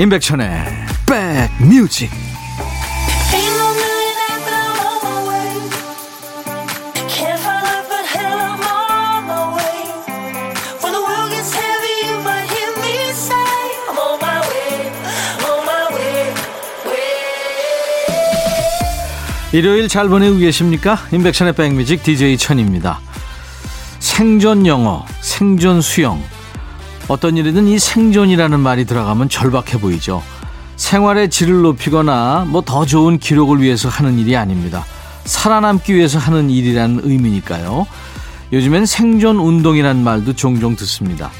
임백천의 백뮤직 일요일 잘 보내고 계십니까? 임백천의 백뮤직 DJ 천입니다. 생존 영어, 생존 수영. 어떤 일이든 이 생존이라는 말이 들어가면 절박해 보이죠. 생활의 질을 높이거나 뭐 더 좋은 기록을 위해서 하는 일이 아닙니다. 살아남기 위해서 하는 일이라는 의미니까요. 요즘엔 생존 운동이라는 말도 종종 듣습니다.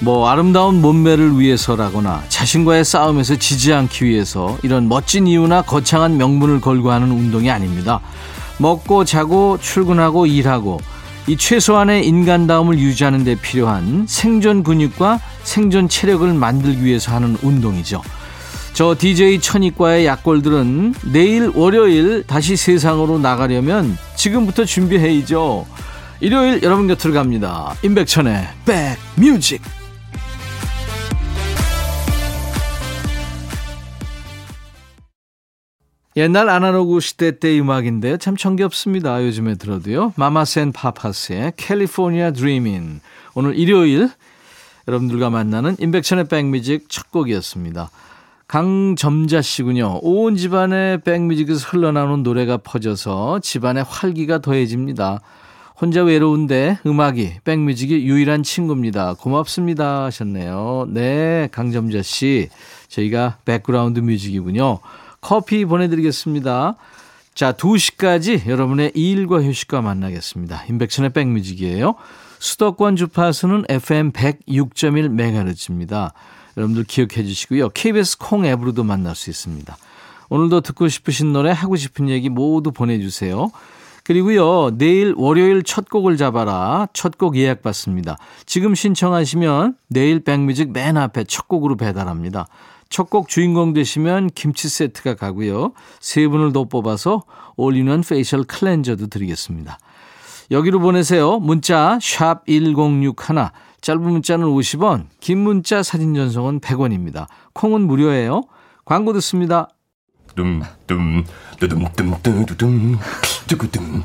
뭐 아름다운 몸매를 위해서라거나 자신과의 싸움에서 지지 않기 위해서 이런 멋진 이유나 거창한 명분을 걸고 하는 운동이 아닙니다. 먹고 자고 출근하고 일하고 이 최소한의 인간다움을 유지하는 데 필요한 생존 근육과 생존 체력을 만들기 위해서 하는 운동이죠. 저 DJ 천이과의 약골들은 내일 월요일 다시 세상으로 나가려면 지금부터 준비해야죠. 일요일 여러분 곁으로 갑니다. 임백천의 백뮤직. 옛날 아날로그 시대 때 음악인데요. 참 정겹습니다. 요즘에 들어도요. 마마센 파파스의 캘리포니아 드리민. 오늘 일요일 여러분들과 만나는 임백천의 백뮤직 첫 곡이었습니다. 강점자 씨군요. 온 집안의 백뮤직에서 흘러나오는 노래가 퍼져서 집안의 활기가 더해집니다. 혼자 외로운데 음악이 백뮤직이 유일한 친구입니다. 고맙습니다 하셨네요. 네, 강점자 씨. 저희가 background music이군요. 커피 보내드리겠습니다. 자, 2시까지 여러분의 일과 휴식과 만나겠습니다. 임백천의 백뮤직이에요. 수도권 주파수는 FM 106.1MHz입니다. 여러분들 기억해 주시고요. KBS 콩 앱으로도 만날 수 있습니다. 오늘도 듣고 싶으신 노래, 하고 싶은 얘기 모두 보내주세요. 그리고요, 내일 월요일 첫 곡을 잡아라. 첫 곡 예약 받습니다. 지금 신청하시면 내일 백뮤직 맨 앞에 첫 곡으로 배달합니다. 첫 곡 주인공 되시면 김치 세트가 가고요. 세 분을 더 뽑아서 올리는 facial cleanser도 드리겠습니다. 여기로 보내세요. 문자 1061, 짧은 문자는 50원, 긴 문자 사진 전송은 100원입니다. 콩은 무료예요. 광고 듣습니다. 둠둠 뚜둠 뚜두둠 뚜구둠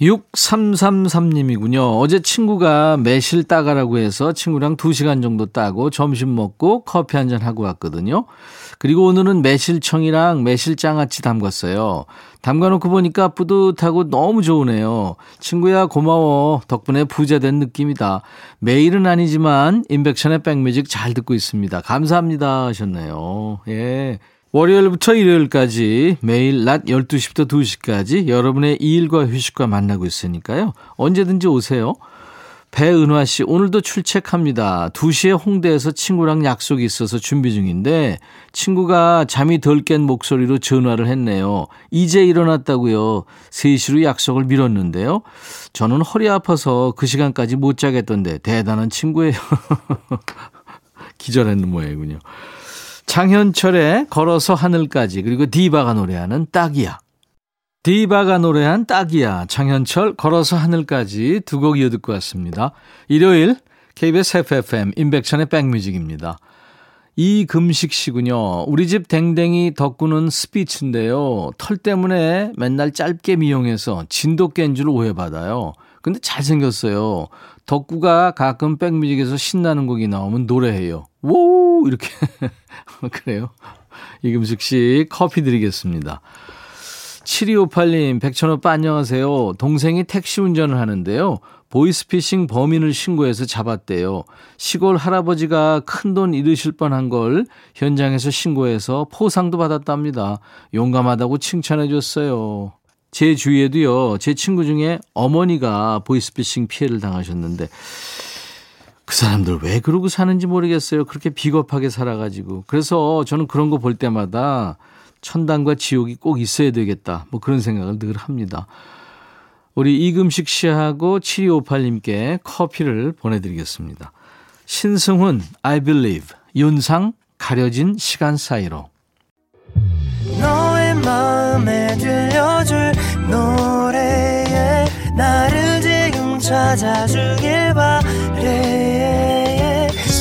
6333님이군요. 어제 친구가 매실 따가라고 해서 친구랑 2시간 정도 따고 점심 먹고 커피 한 잔 하고 왔거든요. 그리고 오늘은 매실청이랑 매실장아찌 담갔어요. 담가놓고 보니까 뿌듯하고 너무 좋으네요. 친구야 고마워. 덕분에 부자 된 느낌이다. 매일은 아니지만 인백션의 백뮤직 잘 듣고 있습니다. 감사합니다 하셨네요. 예. 월요일부터 일요일까지 매일 낮 12시부터 2시까지 여러분의 일과 휴식과 만나고 있으니까요. 언제든지 오세요. 배은화 씨, 오늘도 출첵합니다. 2시에 홍대에서 친구랑 약속이 있어서 준비 중인데, 친구가 잠이 덜 깬 목소리로 전화를 했네요. 이제 일어났다고요. 3시로 약속을 미뤘는데요. 저는 허리 아파서 그 시간까지 못 자겠던데, 대단한 친구예요. 기절했는 모양이군요. 장현철의 걸어서 하늘까지 그리고 디바가 노래하는 딱이야. 디바가 노래한 딱이야. 장현철 걸어서 하늘까지 두 곡 이어 듣고 왔습니다. 일요일 KBS FFM 인백천의 백뮤직입니다. 이금식 씨군요. 우리 집 댕댕이 덕구는 스피츠인데요. 털 때문에 맨날 짧게 미용해서 진돗 깬줄 오해받아요. 근데 잘생겼어요. 덕구가 가끔 백뮤직에서 신나는 곡이 나오면 노래해요. 우 이렇게 그래요. 이금숙 씨 커피 드리겠습니다. 7258님, 백천오빠 안녕하세요. 동생이 택시 운전을 하는데요. 보이스피싱 범인을 신고해서 잡았대요. 시골 할아버지가 큰 돈 잃으실 뻔한 걸 현장에서 신고해서 포상도 받았답니다. 용감하다고 칭찬해 줬어요. 제 주위에도요, 제 친구 중에 어머니가 보이스피싱 피해를 당하셨는데, 그 사람들 왜 그러고 사는지 모르겠어요. 그렇게 비겁하게 살아가지고. 그래서 저는 그런 거 볼 때마다 천당과 지옥이 꼭 있어야 되겠다. 뭐 그런 생각을 늘 합니다. 우리 이금식 씨하고 7258님께 커피를 보내드리겠습니다. 신승훈, I believe. 윤상, 가려진 시간 사이로. 너의 마음에 들려줄 노래에 나를 지금 찾아주길 바래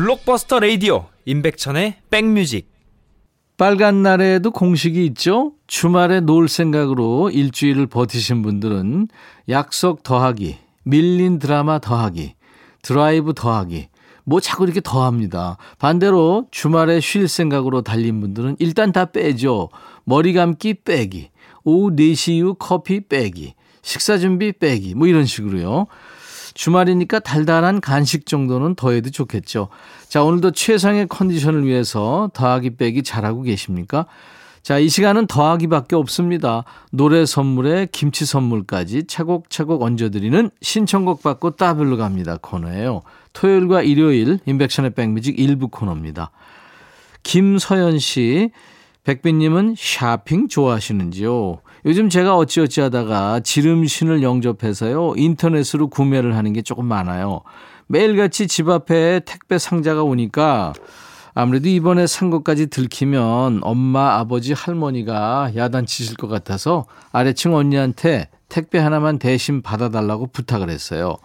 blockbuster radio 임백천의 백뮤직 빨간 날에도 공식이 있죠. 주말에 놀 생각으로 일주일을 버티신 분들은 약속 더하기, 밀린 드라마 더하기, 드라이브 더하기, 뭐 자꾸 이렇게 더합니다. 반대로 주말에 쉴 생각으로 달린 분들은 일단 다 빼죠. 머리 감기 빼기, 오후 4시 이후 커피 빼기, 식사 준비 빼기, 뭐 이런 식으로요. 주말이니까 달달한 간식 정도는 더해도 좋겠죠. 자, 오늘도 최상의 컨디션을 위해서 더하기 빼기 잘하고 계십니까? 자, 이 시간은 더하기밖에 없습니다. 노래 선물에 김치 선물까지 차곡차곡 얹어드리는 신청곡 받고 따블로 갑니다 코너예요. 토요일과 일요일 인백션의 백뮤직 일부 코너입니다. 김서연 씨, 백빈님은 샤핑 좋아하시는지요? 요즘 제가 어찌어찌 하다가 지름신을 영접해서요. 인터넷으로 구매를 하는 게 조금 많아요. 매일같이 집 앞에 택배 상자가 오니까 아무래도 이번에 산 것까지 들키면 엄마, 아버지, 할머니가 야단치실 것 같아서 아래층 언니한테 택배 하나만 대신 받아달라고 부탁을 했어요.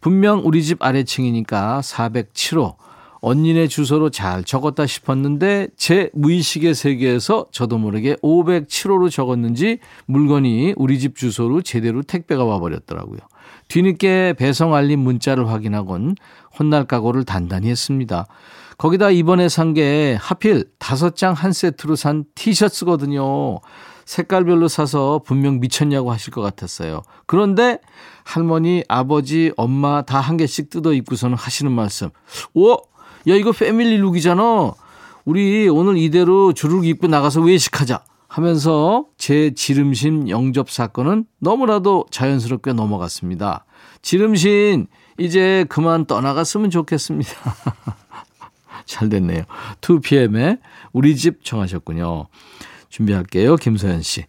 분명 우리 집 아래층이니까 407호. 언니네 주소로 잘 적었다 싶었는데 제 무의식의 세계에서 저도 모르게 507호로 적었는지 물건이 우리 집 주소로 제대로 택배가 와버렸더라고요. 뒤늦게 배송 알림 문자를 확인하곤 혼날 각오를 단단히 했습니다. 거기다 이번에 산 게 하필 다섯 장 한 세트로 산 티셔츠거든요. 색깔별로 사서 분명 미쳤냐고 하실 것 같았어요. 그런데 할머니, 아버지, 엄마 다 한 개씩 뜯어 입고서는 하시는 말씀. 오, 야 이거 패밀리 룩이잖아. 우리 오늘 이대로 주룩 입고 나가서 외식하자. 하면서 제 지름신 영접 사건은 너무나도 자연스럽게 넘어갔습니다. 지름신 이제 그만 떠나갔으면 좋겠습니다. 잘 됐네요. 2pm에 우리 집 청하셨군요. 준비할게요. 김서연 씨.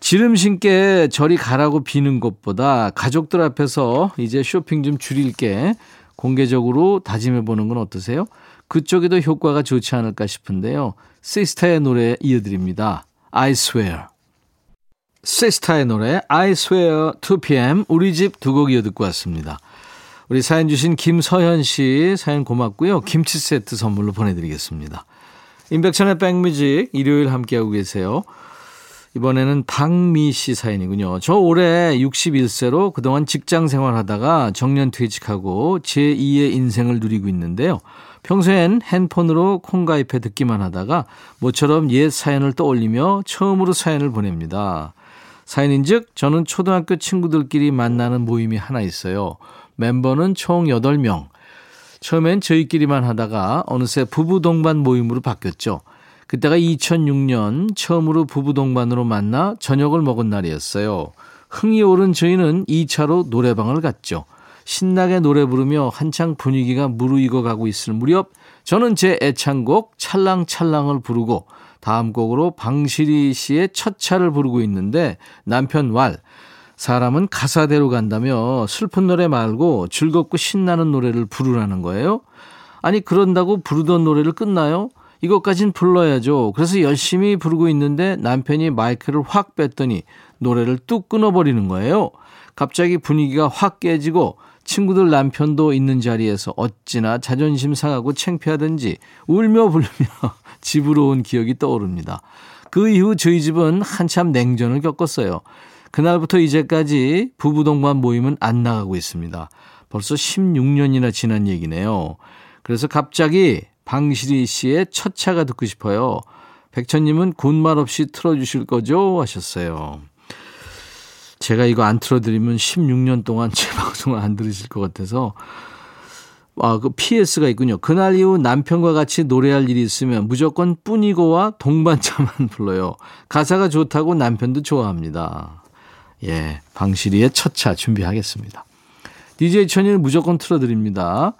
지름신께 저리 가라고 비는 것보다 가족들 앞에서 이제 쇼핑 좀 줄일게 공개적으로 다짐해 보는 건 어떠세요? 그쪽에도 효과가 좋지 않을까 싶은데요. 시스타의 노래 이어드립니다. I swear. 시스타의 노래 I swear 2pm 우리 집 두 곡 이어 듣고 왔습니다. 우리 사연 주신 김서현 씨 사연 고맙고요. 김치 세트 선물로 보내드리겠습니다. 임백천의 백뮤직 일요일 함께하고 계세요. 이번에는 박미 씨 사연이군요. 저 올해 61세로 그동안 직장 생활하다가 정년 퇴직하고 제2의 인생을 누리고 있는데요. 평소엔 핸폰으로 콩 가입해 듣기만 하다가 모처럼 옛 사연을 떠올리며 처음으로 사연을 보냅니다. 사연인 즉 저는 초등학교 친구들끼리 만나는 모임이 하나 있어요. 멤버는 총 8명. 처음엔 저희끼리만 하다가 어느새 부부 동반 모임으로 바뀌었죠. 그때가 2006년 처음으로 부부 동반으로 만나 저녁을 먹은 날이었어요. 흥이 오른 저희는 2차로 노래방을 갔죠. 신나게 노래 부르며 한창 분위기가 무르익어 가고 있을 무렵 저는 제 애창곡 찰랑찰랑을 부르고 다음 곡으로 방실이 씨의 첫 차를 부르고 있는데 남편 왈 사람은 가사대로 간다며 슬픈 노래 말고 즐겁고 신나는 노래를 부르라는 거예요. 아니 그런다고 부르던 노래를 끝나요? 이것까진 불러야죠. 그래서 열심히 부르고 있는데 남편이 마이크를 확 뺐더니 노래를 뚝 끊어버리는 거예요. 갑자기 분위기가 확 깨지고 친구들 남편도 있는 자리에서 어찌나 자존심 상하고 창피하든지 울며 불며 집으로 온 기억이 떠오릅니다. 그 이후 저희 집은 한참 냉전을 겪었어요. 그날부터 이제까지 부부 동반 모임은 안 나가고 있습니다. 벌써 16년이나 지난 얘기네요. 그래서 갑자기 방실이 씨의 첫 차가 듣고 싶어요. 백천님은 군말 없이 틀어주실 거죠? 하셨어요. 제가 이거 안 틀어드리면 16년 동안 제 방송을 안 들으실 것 같아서 아, 그 PS가 있군요. 그날 이후 남편과 같이 노래할 일이 있으면 무조건 뿐이고와 동반자만 불러요. 가사가 좋다고 남편도 좋아합니다. 예, 방실이의 첫 차 준비하겠습니다. DJ 천이는 무조건 틀어드립니다.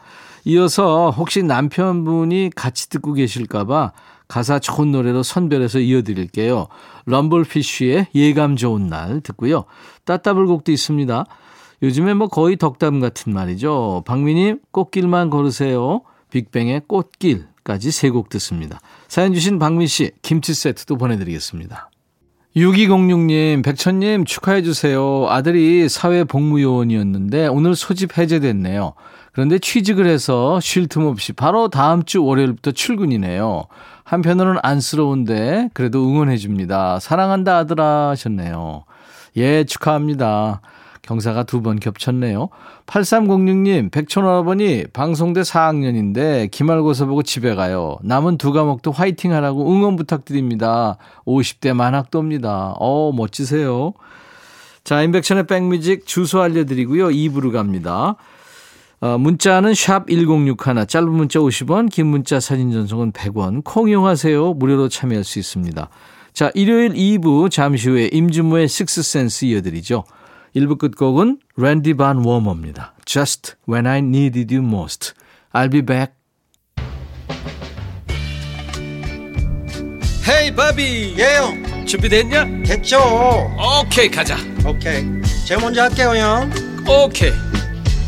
이어서 혹시 남편분이 같이 듣고 계실까봐 가사 좋은 노래로 선별해서 이어드릴게요. 럼블피쉬의 예감 좋은 날 듣고요. 따따블곡도 있습니다. 요즘에 뭐 거의 덕담 같은 말이죠. 박미님 꽃길만 걸으세요. 빅뱅의 꽃길까지 세 곡 듣습니다. 사연 주신 박민 씨 김치 세트도 보내드리겠습니다. 6206님, 백천님 축하해 주세요. 아들이 사회복무요원이었는데 오늘 소집 해제됐네요. 그런데 취직을 해서 쉴 틈 없이 바로 다음 주 월요일부터 출근이네요. 한편으로는 안쓰러운데 그래도 응원해 줍니다. 사랑한다 아들아 하셨네요. 예, 축하합니다. 경사가 두 번 겹쳤네요. 8306님, 백촌할아버니 방송대 4학년인데 기말고사 보고 집에 가요. 남은 두 과목도 화이팅 하라고 응원 부탁드립니다. 50대 만학도입니다. 어, 멋지세요. 자, 인백천의 백뮤직 주소 알려드리고요. 2부로 갑니다. 어, 문자는 샵 1061, 짧은 문자 50원, 긴 문자 사진 전송은 100원, 콩 이용하세요. 무료로 참여할 수 있습니다. 자, 일요일 2부 잠시 후에 임준모의 식스센스 이어드리죠. 1부 끝곡은 랜디 반 워머입니다. Just when I needed you most. I'll be back. 헤이 바비 예영 준비됐냐? 됐죠 오케이 가자 오케이 제가 먼저 할게요 형 오케이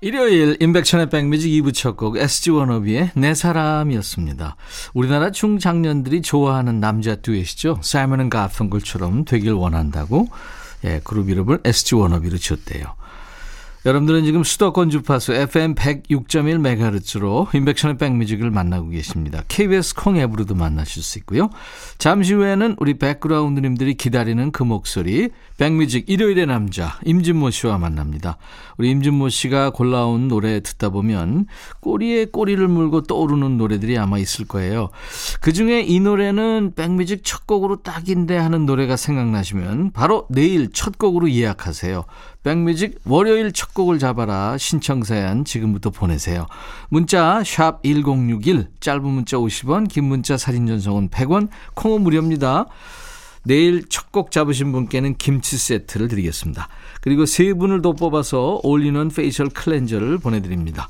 일요일 인백천의 백뮤직 2부 첫 곡 SG 워너비의 내 사람이었습니다. 우리나라 중장년들이 좋아하는 남자 듀엣이죠. 사이먼 가펑글처럼 되길 원한다고 예, 그룹 이름을 SG 워너비로 지었대요. 여러분들은 지금 수도권 주파수 FM 106.1MHz로 인백션의 백뮤직을 만나고 계십니다. KBS 콩 앱으로도 만나실 수 있고요. 잠시 후에는 우리 백그라운드님들이 기다리는 그 목소리 백뮤직 일요일의 남자 임진모 씨와 만납니다. 우리 임진모 씨가 골라온 노래 듣다 보면 꼬리에 꼬리를 물고 떠오르는 노래들이 아마 있을 거예요. 그중에 이 노래는 백뮤직 첫 곡으로 딱인데 하는 노래가 생각나시면 바로 내일 첫 곡으로 예약하세요. 백뮤직 월요일 첫 곡을 잡아라 신청 사연 지금부터 보내세요. 문자 샵1061 짧은 문자 50원 긴 문자 사진 전송은 100원 콩은 무료입니다. 내일 첫 곡 잡으신 분께는 김치 세트를 드리겠습니다. 그리고 세 분을 더 뽑아서 올리는 facial cleanser를 보내드립니다.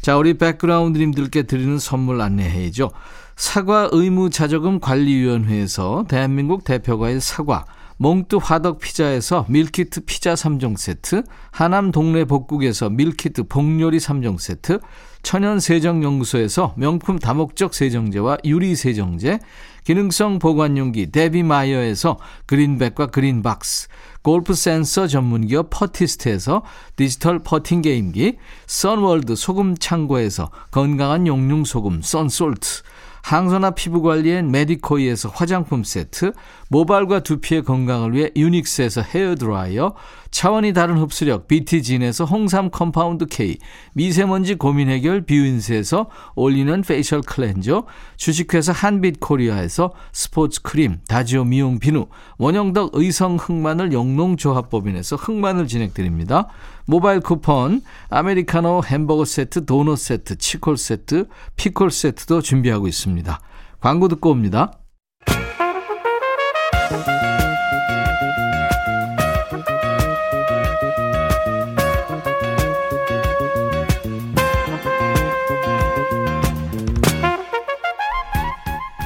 자, 우리 background님들께 드리는 선물 안내해야죠. 사과 의무 자조금 관리위원회에서 대한민국 대표과일 사과, 몽뚜 화덕 피자에서 밀키트 피자 3종 세트, 하남 동네 복국에서 밀키트 복요리 3종 세트, 천연 세정연구소에서 명품 다목적 세정제와 유리 세정제, 기능성 보관용기 데비마이어에서 그린백과 그린박스, 골프 센서 전문기업 퍼티스트에서 디지털 퍼팅 게임기, 선월드 소금 창고에서 건강한 용융 소금 썬솔트, 항산화 피부 관리엔 메디코이에서 화장품 세트, 모발과 두피의 건강을 위해 유닉스에서 헤어 드라이어, 차원이 다른 흡수력 BT진에서 홍삼 compound K, 미세먼지 고민 해결 뷰인스에서 올리는 facial cleanser, 주식회사 한빛 코리아에서 스포츠 크림, 다지오 미용 비누, 원형덕 의성 흑마늘 영농조합법인에서 흑마늘 진액 드립니다. 모바일 쿠폰, 아메리카노 햄버거 세트, 도넛 세트, 치콜 세트, 피콜 세트도 준비하고 있습니다. 광고 듣고 옵니다.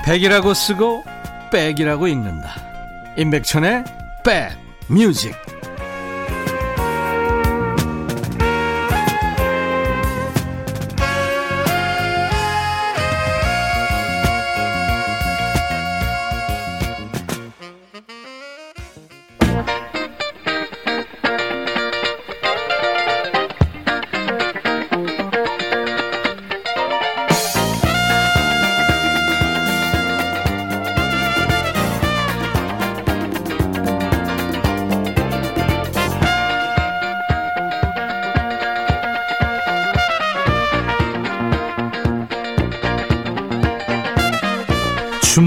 백이라고 쓰고 백이라고 읽는다. 임백천의 백 뮤직.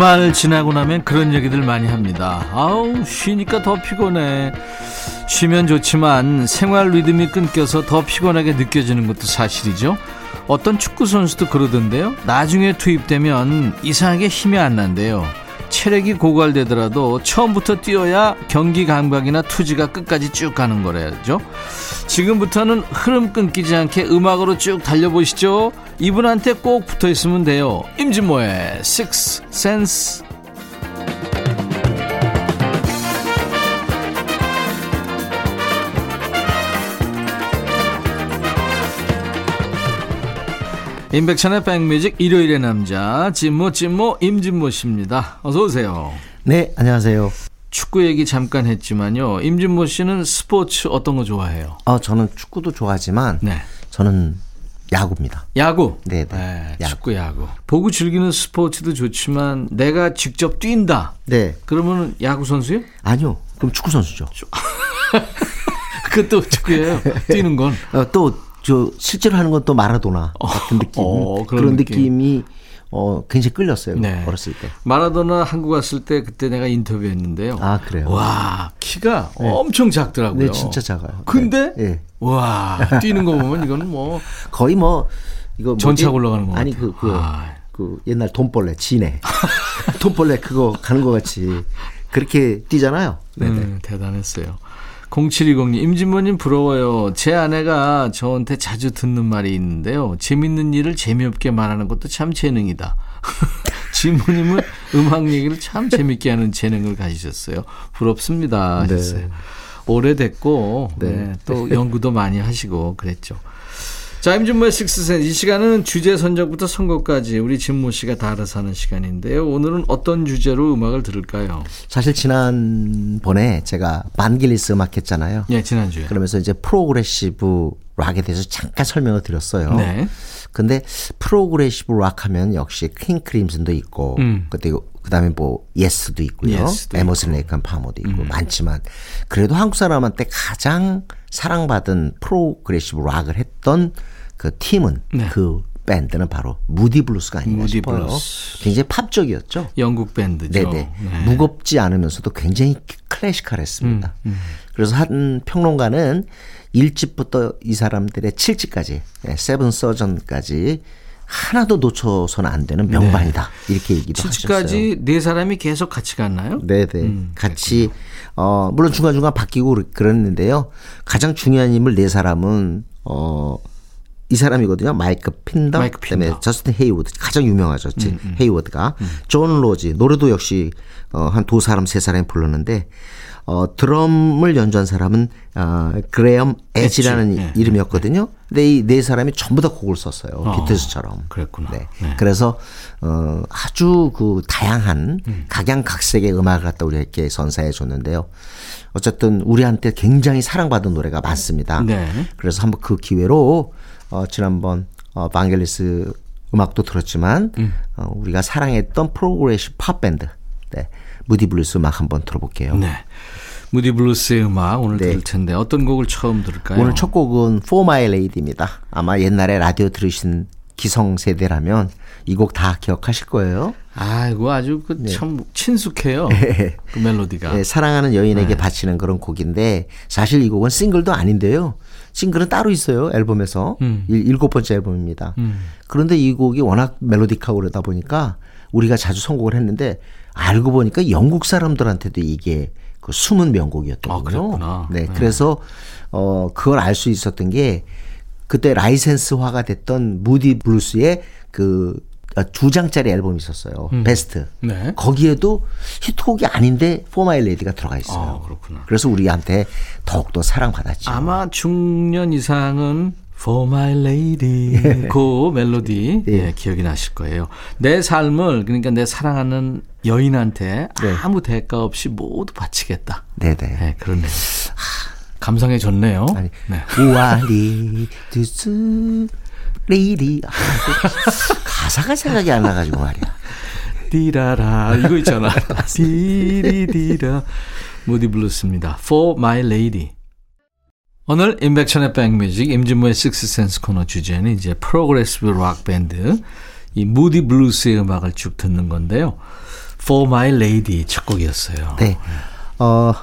주말 지나고 나면 그런 얘기들 많이 합니다. 아우, 쉬니까 더 피곤해. 쉬면 좋지만 생활 리듬이 끊겨서 더 피곤하게 느껴지는 것도 사실이죠. 어떤 축구 선수도 그러던데요. 나중에 투입되면 이상하게 힘이 안 난대요. 체력이 고갈되더라도 처음부터 뛰어야 경기 감각이나 투지가 끝까지 쭉 가는 거래죠. 지금부터는 흐름 끊기지 않게 음악으로 쭉 달려보시죠. 이분한테 꼭 붙어 있으면 돼요. 임진모의 Six Sense. 임백천의 백뮤직 일요일의 남자 진모 진모 임진모 씨입니다. 어서 오세요. 네, 안녕하세요. 축구 얘기 잠깐 했지만요. 임진모 씨는 스포츠 어떤 거 좋아해요? 어, 저는 축구도 좋아하지만 네. 저는 야구입니다. 야구. 네, 네. 야구. 축구 야구. 보고 즐기는 스포츠도 좋지만 내가 직접 뛴다. 네. 그러면 야구 선수요? 아니요. 그럼 축구 선수죠. 그것도 축구예요. 뛰는 건. 어, 또저 실제로 하는 건 또 마라도나 같은 느낌. 어, 그런 그런, 느낌. 느낌이 어 굉장히 끌렸어요. 네. 어렸을 때. 마라도나 한국 왔을 때 그때 내가 인터뷰했는데요. 아, 그래요? 와 키가 엄청 작더라고요. 네, 진짜 작아요. 근데 네. 네. 와 뛰는 거 보면 이거는 뭐 거의 뭐 이거 전차 뭐지? 올라가는 것 아니 같아요. 그 그 아. 그 옛날 돈벌레 진해 돈벌레 그거 가는 것 같이 그렇게 뛰잖아요. 네네. 음, 대단했어요. 0720님, 임진모님 부러워요. 제 아내가 저한테 자주 듣는 말이 있는데요. 재밌는 일을 재미없게 말하는 것도 참 재능이다. 진모님은 음악 얘기를 참 재밌게 하는 재능을 가지셨어요. 부럽습니다. 하셨어요. 오래됐고, 네. 네. 또 연구도 많이 하시고 그랬죠. 자, 임진모의 Sixth Sense. 이 시간은 주제 선정부터 선곡까지 우리 진모 씨가 다 알아서 하는 시간인데요. 오늘은 어떤 주제로 음악을 들을까요? 사실 지난번에 제가 반젤리스 음악 했잖아요. 예, 지난주에. 그러면서 이제 progressive rock에 대해서 잠깐 설명을 드렸어요. 네. 근데 progressive rock 하면 역시 킹 크림슨도 있고 음. 그때 그다음에 뭐 예스도 있고요. 예스도 에머슨 레이크 앤 파머도 있고 많지만 그래도 한국 사람한테 가장 사랑받은 progressive rock을 했던 그 팀은 네. 그 밴드는 바로 무디 블루스가 아닌가 무디 싶어요. 블루스. 굉장히 팝적이었죠. 영국 밴드죠. 네네. 무겁지 않으면서도 굉장히 classical했습니다. 음, 그래서 한 평론가는 1집부터 이 사람들의 7집까지, Seventh Sojourn까지 하나도 놓쳐서는 안 되는 명반이다. 이렇게 얘기도 하셨어요. 7집까지 네 사람이 계속 같이 갔나요? 네 네. 음, 같이, 어, 물론 중간중간 바뀌고 그랬- 그랬는데요. 가장 중요한 인물 네 사람은, 어, 이 사람이거든요. 마이크 핀더, 마이크 그다음에 핀더. 음, 저스틴 헤이워드 가장 유명하죠. 헤이워드가 존 로지 노래도 역시 어, 한 두 사람 세 사람이 불렀는데 어, 드럼을 연주한 사람은 어, 그레엄 에지라는 에지, 예, 이름이었거든요. 근데 이 네 사람이 전부 다 곡을 썼어요. 비틀스처럼. 그랬구나. 네. 네. 그래서 어, 아주 그 다양한 음. 각양각색의 음악을 갖다 우리에게 선사해 줬는데요. 어쨌든 우리한테 굉장히 사랑받은 노래가 많습니다. 네. 그래서 한번 그 기회로 어, 지난번 어, 방겔리스 음악도 들었지만 음. 어, 우리가 사랑했던 progressive 팝 밴드, 네, 무디 블루스 음악 한번 들어볼게요. 네. 무디 블루스의 음악 오늘 네. 들을 텐데 어떤 곡을 처음 들을까요? 오늘 첫 곡은 For My Lady입니다. 아마 옛날에 라디오 들으신 기성 세대라면 이 곡 다 기억하실 거예요. 아, 이거 아주 그참 친숙해요. 그 멜로디가. 네, 사랑하는 여인에게 네. 바치는 그런 곡인데 사실 이 곡은 싱글도 아닌데요. 싱글은 따로 있어요 앨범에서 음. 일- 일곱 번째 앨범입니다. 그런데 이 곡이 워낙 멜로디하고 그러다 보니까 우리가 자주 선곡을 했는데 알고 보니까 영국 사람들한테도 이게 그 숨은 명곡이었거든요. 아. 네, 네. 그래서 어 그걸 알 수 있었던 게 그때 라이센스화가 됐던 무디 블루스의 그 아, 두 장짜리 앨범이 있었어요. 베스트. 네. 거기에도 히트곡이 아닌데 For My Lady가 들어가 있어요. 아, 그렇구나. 그래서 우리한테 더욱더 사랑받았죠. 아마 중년 이상은 For My Lady 그 멜로디 예, 기억이 나실 거예요. 내 삶을 그러니까 내 사랑하는 여인한테 네. 아무 대가 없이 모두 바치겠다. 네네. 네, 그렇네요. 감성에 좋네요. 아니, 네. 우아리 두스 Lady 아, 그 가사가 생각이 안 나가지고 말이야. 디라라 이거 있잖아. 디리디라 무디 블루스입니다. For My Lady. 오늘 임백천의 백뮤직 임진모의 식스센스 코너 주제는 이제 progressive rock 밴드 이 무디 블루스의 음악을 쭉 듣는 건데요. For My Lady 첫 곡이었어요. 네. 어,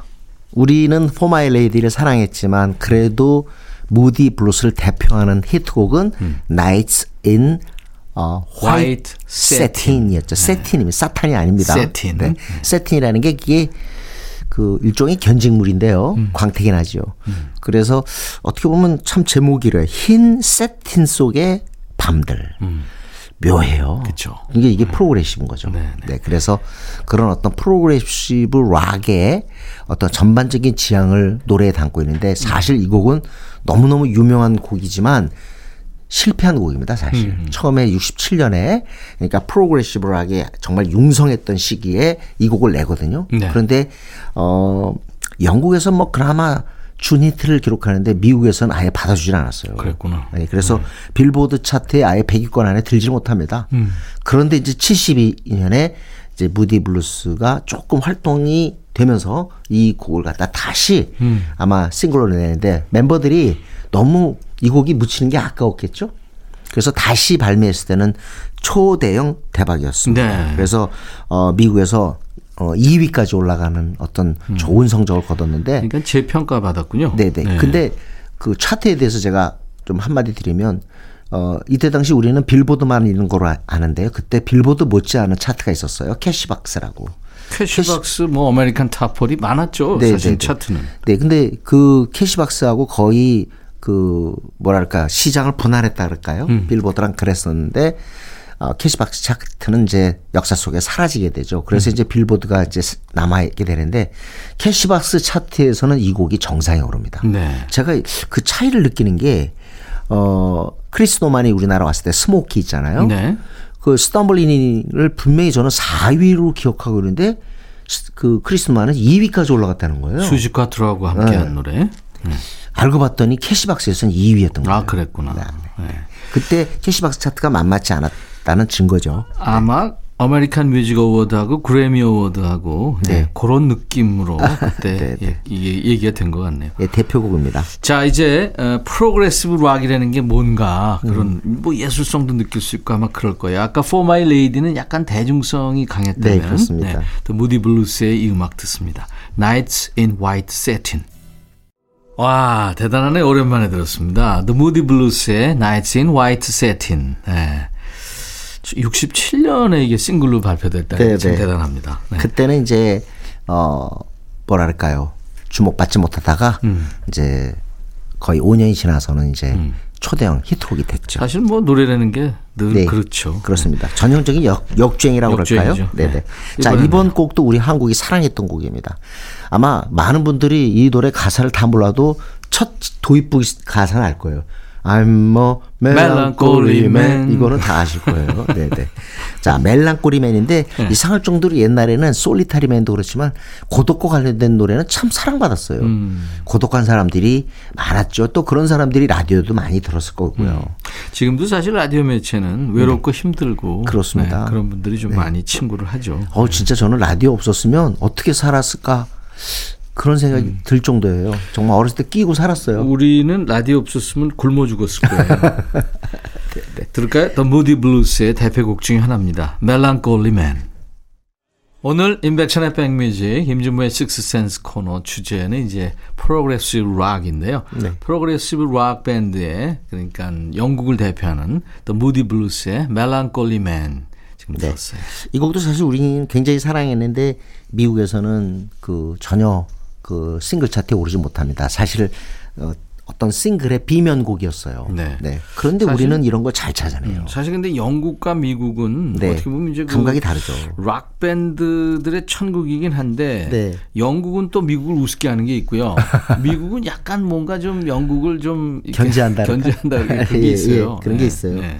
우리는 For My Lady를 사랑했지만 그래도 무디 블루스를 대표하는 히트곡은 Nights in 어, 음. White White Satin이었죠. 새틴입니다. 사탄이 아닙니다. 새틴. 네. 새틴이라는 게 이게 그 일종의 견직물인데요. 음. 광택이 나죠. 그래서 어떻게 보면 참 제목이래요. 흰 새틴 속의 밤들. 묘해요. 음. 그쵸. 이게 이게 progressive인 거죠. 네, 네, 그래서 그런 어떤 progressive rock의 어떤 전반적인 지향을 노래에 담고 있는데 사실 이 곡은 너무너무 유명한 곡이지만 실패한 곡입니다, 사실. 음, 처음에 67년에 그러니까 progressive rock이 정말 융성했던 시기에 이 곡을 내거든요. 네. 그런데 어 영국에서 뭐 그나마 준히트를 기록하는데 미국에서는 아예 받아주질 않았어요. 그랬구나. 네, 그래서 빌보드 차트에 아예 100위권 안에 들지 못합니다. 그런데 이제 72년에 이제 무디 블루스가 조금 활동이 되면서 이 곡을 갖다 다시 아마 싱글로 내는데 멤버들이 너무 이 곡이 묻히는 게 아까웠겠죠? 그래서 다시 발매했을 때는 초대형 대박이었습니다. 네. 그래서 어 미국에서 어 2위까지 올라가는 어떤 좋은 성적을 거뒀는데 그러니까 재평가 받았군요. 네네. 근데 그 차트에 대해서 제가 좀 한마디 드리면 어 이때 당시 우리는 빌보드만 있는 거로 아- 아는데요. 그때 빌보드 못지않은 차트가 있었어요. 캐시박스라고. 캐시박스 뭐 아메리칸 탑 포티 많았죠. 네, 사실 네, 네. 차트는. 네, 근데 그 캐시박스하고 거의 그 뭐랄까 시장을 분할했다 그럴까요? 빌보드랑 그랬었는데 어, 캐시박스 차트는 이제 역사 속에 사라지게 되죠. 그래서 이제 빌보드가 이제 남아 있게 되는데 캐시박스 차트에서는 이 곡이 정상에 오릅니다. 네. 제가 그 차이를 느끼는 게 어, 크리스 노만이 우리나라 왔을 때 스모키 있잖아요. 네. 그 Stumblin' In을 분명히 저는 4위로 기억하고 있는데 그 크리스 노만은 2위까지 올라갔다는 거예요. 수지 쿼트로하고 함께한 노래. 알고 봤더니 캐시박스에서는 2위였던 거예요. 아 그랬구나. 네. 그때 캐시박스 차트가 만만치 않았다는 증거죠. 아마 아메리칸 뮤직 어워드하고 그래미 어워드하고 네. 네. 그런 느낌으로 그때 네, 네. 예, 얘기가 된 것 같네요. 예, 대표곡입니다. 자 이제 어, progressive rock이라는 게 뭔가 그런 음. 뭐 예술성도 느낄 수 있고 아마 그럴 거예요. 아까 For My Lady는 약간 대중성이 강했다면 네, 그렇습니다. 또 무디 블루스의 이 음악 듣습니다. Nights in White Satin. 와 대단하네 오랜만에 들었습니다. The Moody Blues의 Nights in White Satin. 네. 67년에 이게 싱글로 발표됐다는 게 네, 참 네. 대단합니다. 네. 그때는 이제 어 뭐랄까요 주목받지 못하다가 음. 이제 거의 5년이 지나서는 이제 초대형 히트곡이 됐죠. 사실 뭐 노래라는 게늘 네, 그렇죠. 그렇습니다. 전형적인 역, 역주행이라고 그럴까요? 역주행이죠. 네네. 네. 자, 이번 곡도 우리 한국이 사랑했던 곡입니다. 아마 많은 분들이 이 노래 가사를 다 몰라도 첫 도입부 가사는 알 거예요. I'm a melancholy man. 이거는 다 아실 거예요. 네네. 자, melancholy man인데 네. 이상할 정도로 옛날에는 Solitary Man도 그렇지만 고독과 관련된 노래는 참 사랑받았어요. 음. 고독한 사람들이 많았죠. 또 그런 사람들이 라디오도 많이 들었을 거고요. 지금도 사실 라디오 매체는 외롭고 힘들고 네. 그렇습니다. 네, 그런 분들이 좀 많이 친구를 하죠. 어 진짜 저는 라디오 없었으면 어떻게 살았을까 그런 생각이 음. 들 정도예요. 정말 어렸을 때 끼고 살았어요. 우리는 라디오 없었으면 굶어 죽었을 거예요. 네, 들을까요? The Moody Blues의 대표곡 중에 하나입니다. Melancholy Man. 오늘 임백천의 백뮤직 임진모의 Sixth Sense 코너 주제는 이제 progressive rock인데요. 네. progressive rock 밴드의 그러니까 영국을 대표하는 The Moody Blues의 Melancholy Man 지금 네. 들었어요. 이 곡도 사실 우리는 굉장히 사랑했는데 미국에서는 그 전혀 그 싱글 차트에 오르지 못합니다. 사실 어, 어떤 싱글의 비면곡이었어요. 네. 그런데 사실- 우리는 이런 걸 잘 찾아내요. 사실 근데 영국과 미국은 네. 어떻게 보면 이제 그 감각이 다르죠. 락 밴드들의 천국이긴 한데 네. 영국은 또 미국을 우습게 하는 게 있고요. 미국은 약간 뭔가 좀 영국을 좀 견제한다 견제한다 그런 게 예, 예, 있어요. 그런 게 네. 있어요. 네.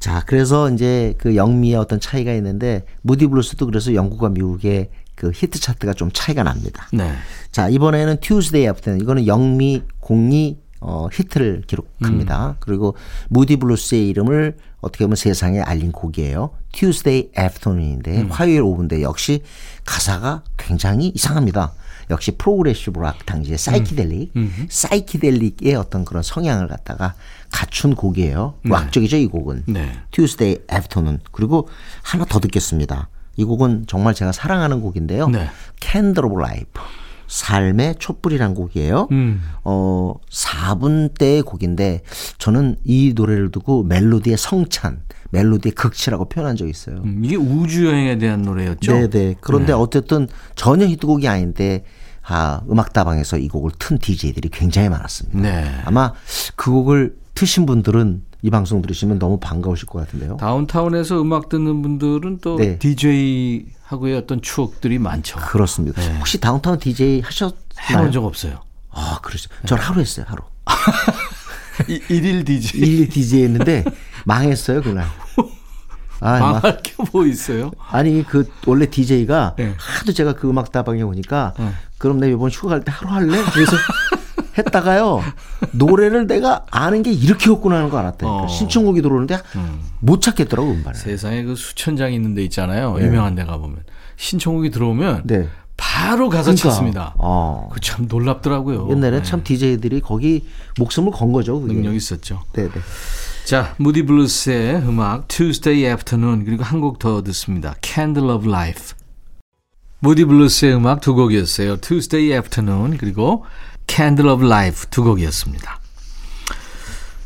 자, 그래서 이제 그 영미의 어떤 차이가 있는데 무디 블루스도 그래서 영국과 미국의 그 히트 차트가 좀 차이가 납니다. 네. 자, 이번에는 Tuesday Afternoon. 이거는 영미 공히 어, 히트를 기록합니다. 음. 그리고 무디 블루스의 이름을 어떻게 보면 세상에 알린 곡이에요. Tuesday Afternoon인데 음. 화요일 오후인데 역시 가사가 굉장히 이상합니다. 역시 progressive rock 당시의 사이키델릭, 음. psychedelic의 어떤 그런 성향을 갖다가 갖춘 곡이에요. 락적이죠, 이 곡은. 네. Tuesday Afternoon. 그리고 하나 더 듣겠습니다. 이 곡은 정말 제가 사랑하는 곡인데요. 네. Candle of Life. 삶의 촛불이란 곡이에요. 음. 어, 4분대의 곡인데 저는 이 노래를 두고 멜로디의 성찬, 멜로디의 극치라고 표현한 적이 있어요. 음, 이게 우주 여행에 대한 노래였죠. 네 네. 그런데 어쨌든 전혀 히트곡이 아닌데 아, 음악다방에서 이 곡을 튼 DJ들이 굉장히 많았습니다. 네. 아마 그 곡을 트신 분들은 이 방송 들으시면 너무 반가우실 것 같은데요. 다운타운에서 음악 듣는 분들은 또 네. DJ 하고의 어떤 추억들이 많죠. 그렇습니다. 혹시 다운타운 DJ 하셨나요? 해본 적 없어요. 아, 그러죠. 전 하루 했어요, 하루. 이- 일일 DJ. 일 DJ 했는데 망했어요, 그날. 아, 막, 망할 게 뭐 있어요? 아니, 그, 원래 DJ가 네. 하도 제가 그 음악 다방에 오니까, 네. 그럼 내가 이번 휴가 갈 때 하루 할래? 그래서 했다가요, 노래를 내가 아는 게 이렇게 없구나 하는 거 알았다니까. 어. 신청곡이 들어오는데 못 찾겠더라고, 음반을. 세상에 그 수천 장 있는 데 있잖아요. 유명한 데 가보면. 신청곡이 들어오면 네. 바로 가서 그러니까. 찾습니다. 어. 그참 놀랍더라고요. 옛날에 네. 참 DJ들이 거기 목숨을 건 거죠, 그게. 능력 있었죠. 네네. 자, 무디 블루스의 음악 Tuesday Afternoon 그리고 한 곡 더 듣습니다. Candle of Life. 무디 블루스의 음악 두 곡이었어요. Tuesday Afternoon 그리고 Candle of Life 두 곡이었습니다.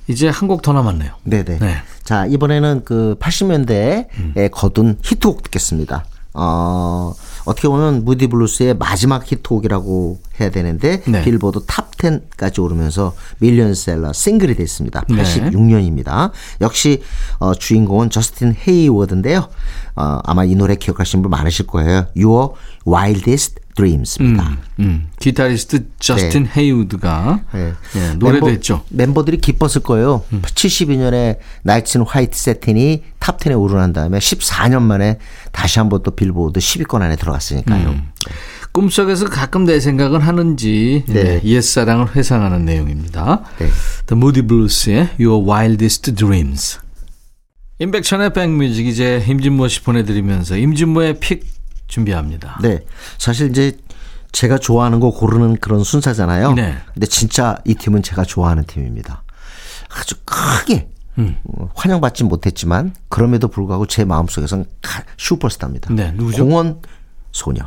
이제 한 곡 더 남았네요. 네네. 네. 자, 이번에는 그 80년대에 거둔 히트곡 듣겠습니다. 어, 어떻게 보면 무디 블루스의 마지막 히트곡이라고 해야 되는데 네. 빌보드 top 10까지 오르면서 밀리언셀러 싱글이 됐습니다. 네. 86년입니다. 역시 어, 주인공은 저스틴 헤이워드인데요. 어, 아마 이 노래 기억하시는 분 많으실 거예요. Your Wildest Dreams입니다. 음, 기타리스트 저스틴 헤이워드가 네. 예, 노래도 멤버- 했죠. 멤버들이 기뻤을 거예요. 72년에 Nights in White Satin이 top 10에 오르고 난 다음에 14년 만에 다시 한번 또 빌보드 10위권 안에 들어갔으니까요. 음. 꿈속에서 가끔 내 생각은 하는지 네. 네, 옛사랑을 회상하는 내용입니다. 네. The Moody Blues의 Your Wildest Dreams. 임백천의 백뮤직 이제 임진모 씨 보내드리면서 임진모의 픽 준비합니다. 네. 사실 이제 제가 좋아하는 거 고르는 그런 순서잖아요. 네. 근데 진짜 이 팀은 제가 좋아하는 팀입니다. 아주 크게 음. 어, 환영받지 못했지만 그럼에도 불구하고 제 마음속에선 가- 슈퍼스타입니다. 네, 누구죠? 공원 소녀.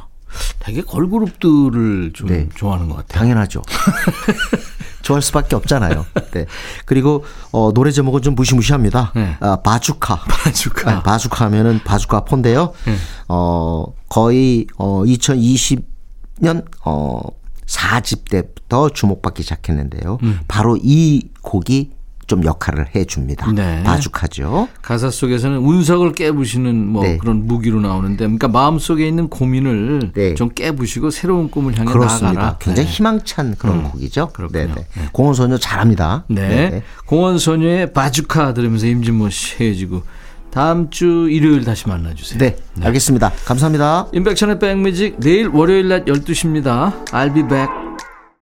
되게 걸그룹들을 좀 네. 좋아하는 것 같아요. 당연하죠. 좋아할 수밖에 없잖아요. 네. 그리고 어, 노래 제목은 좀 무시무시합니다. 네. 아, 바주카. 바주카. 아, 바주카 하면은 바주카 폰데요. 네. 어, 거의 어 2020년 어 4집 때부터 주목받기 시작했는데요. 음. 바로 이 곡이 좀 역할을 해 줍니다. 네. 바주카죠. 가사 속에서는 운석을 깨부시는 뭐 네. 그런 무기로 나오는데, 그러니까 마음 속에 있는 고민을 네. 좀 깨부시고 새로운 꿈을 향해 그렇습니다. 나아가라. 굉장히 네. 희망찬 그런 곡이죠. 그렇군요. 네네. 공원소녀 잘합니다. 네. 네네. 공원소녀의 바주카 들으면서 임진모 씨 헤어지고 다음 주 일요일 다시 만나주세요. 네, 알겠습니다. 감사합니다. 임백천의 백뮤직 내일 월요일 낮 12시입니다. I'll be back.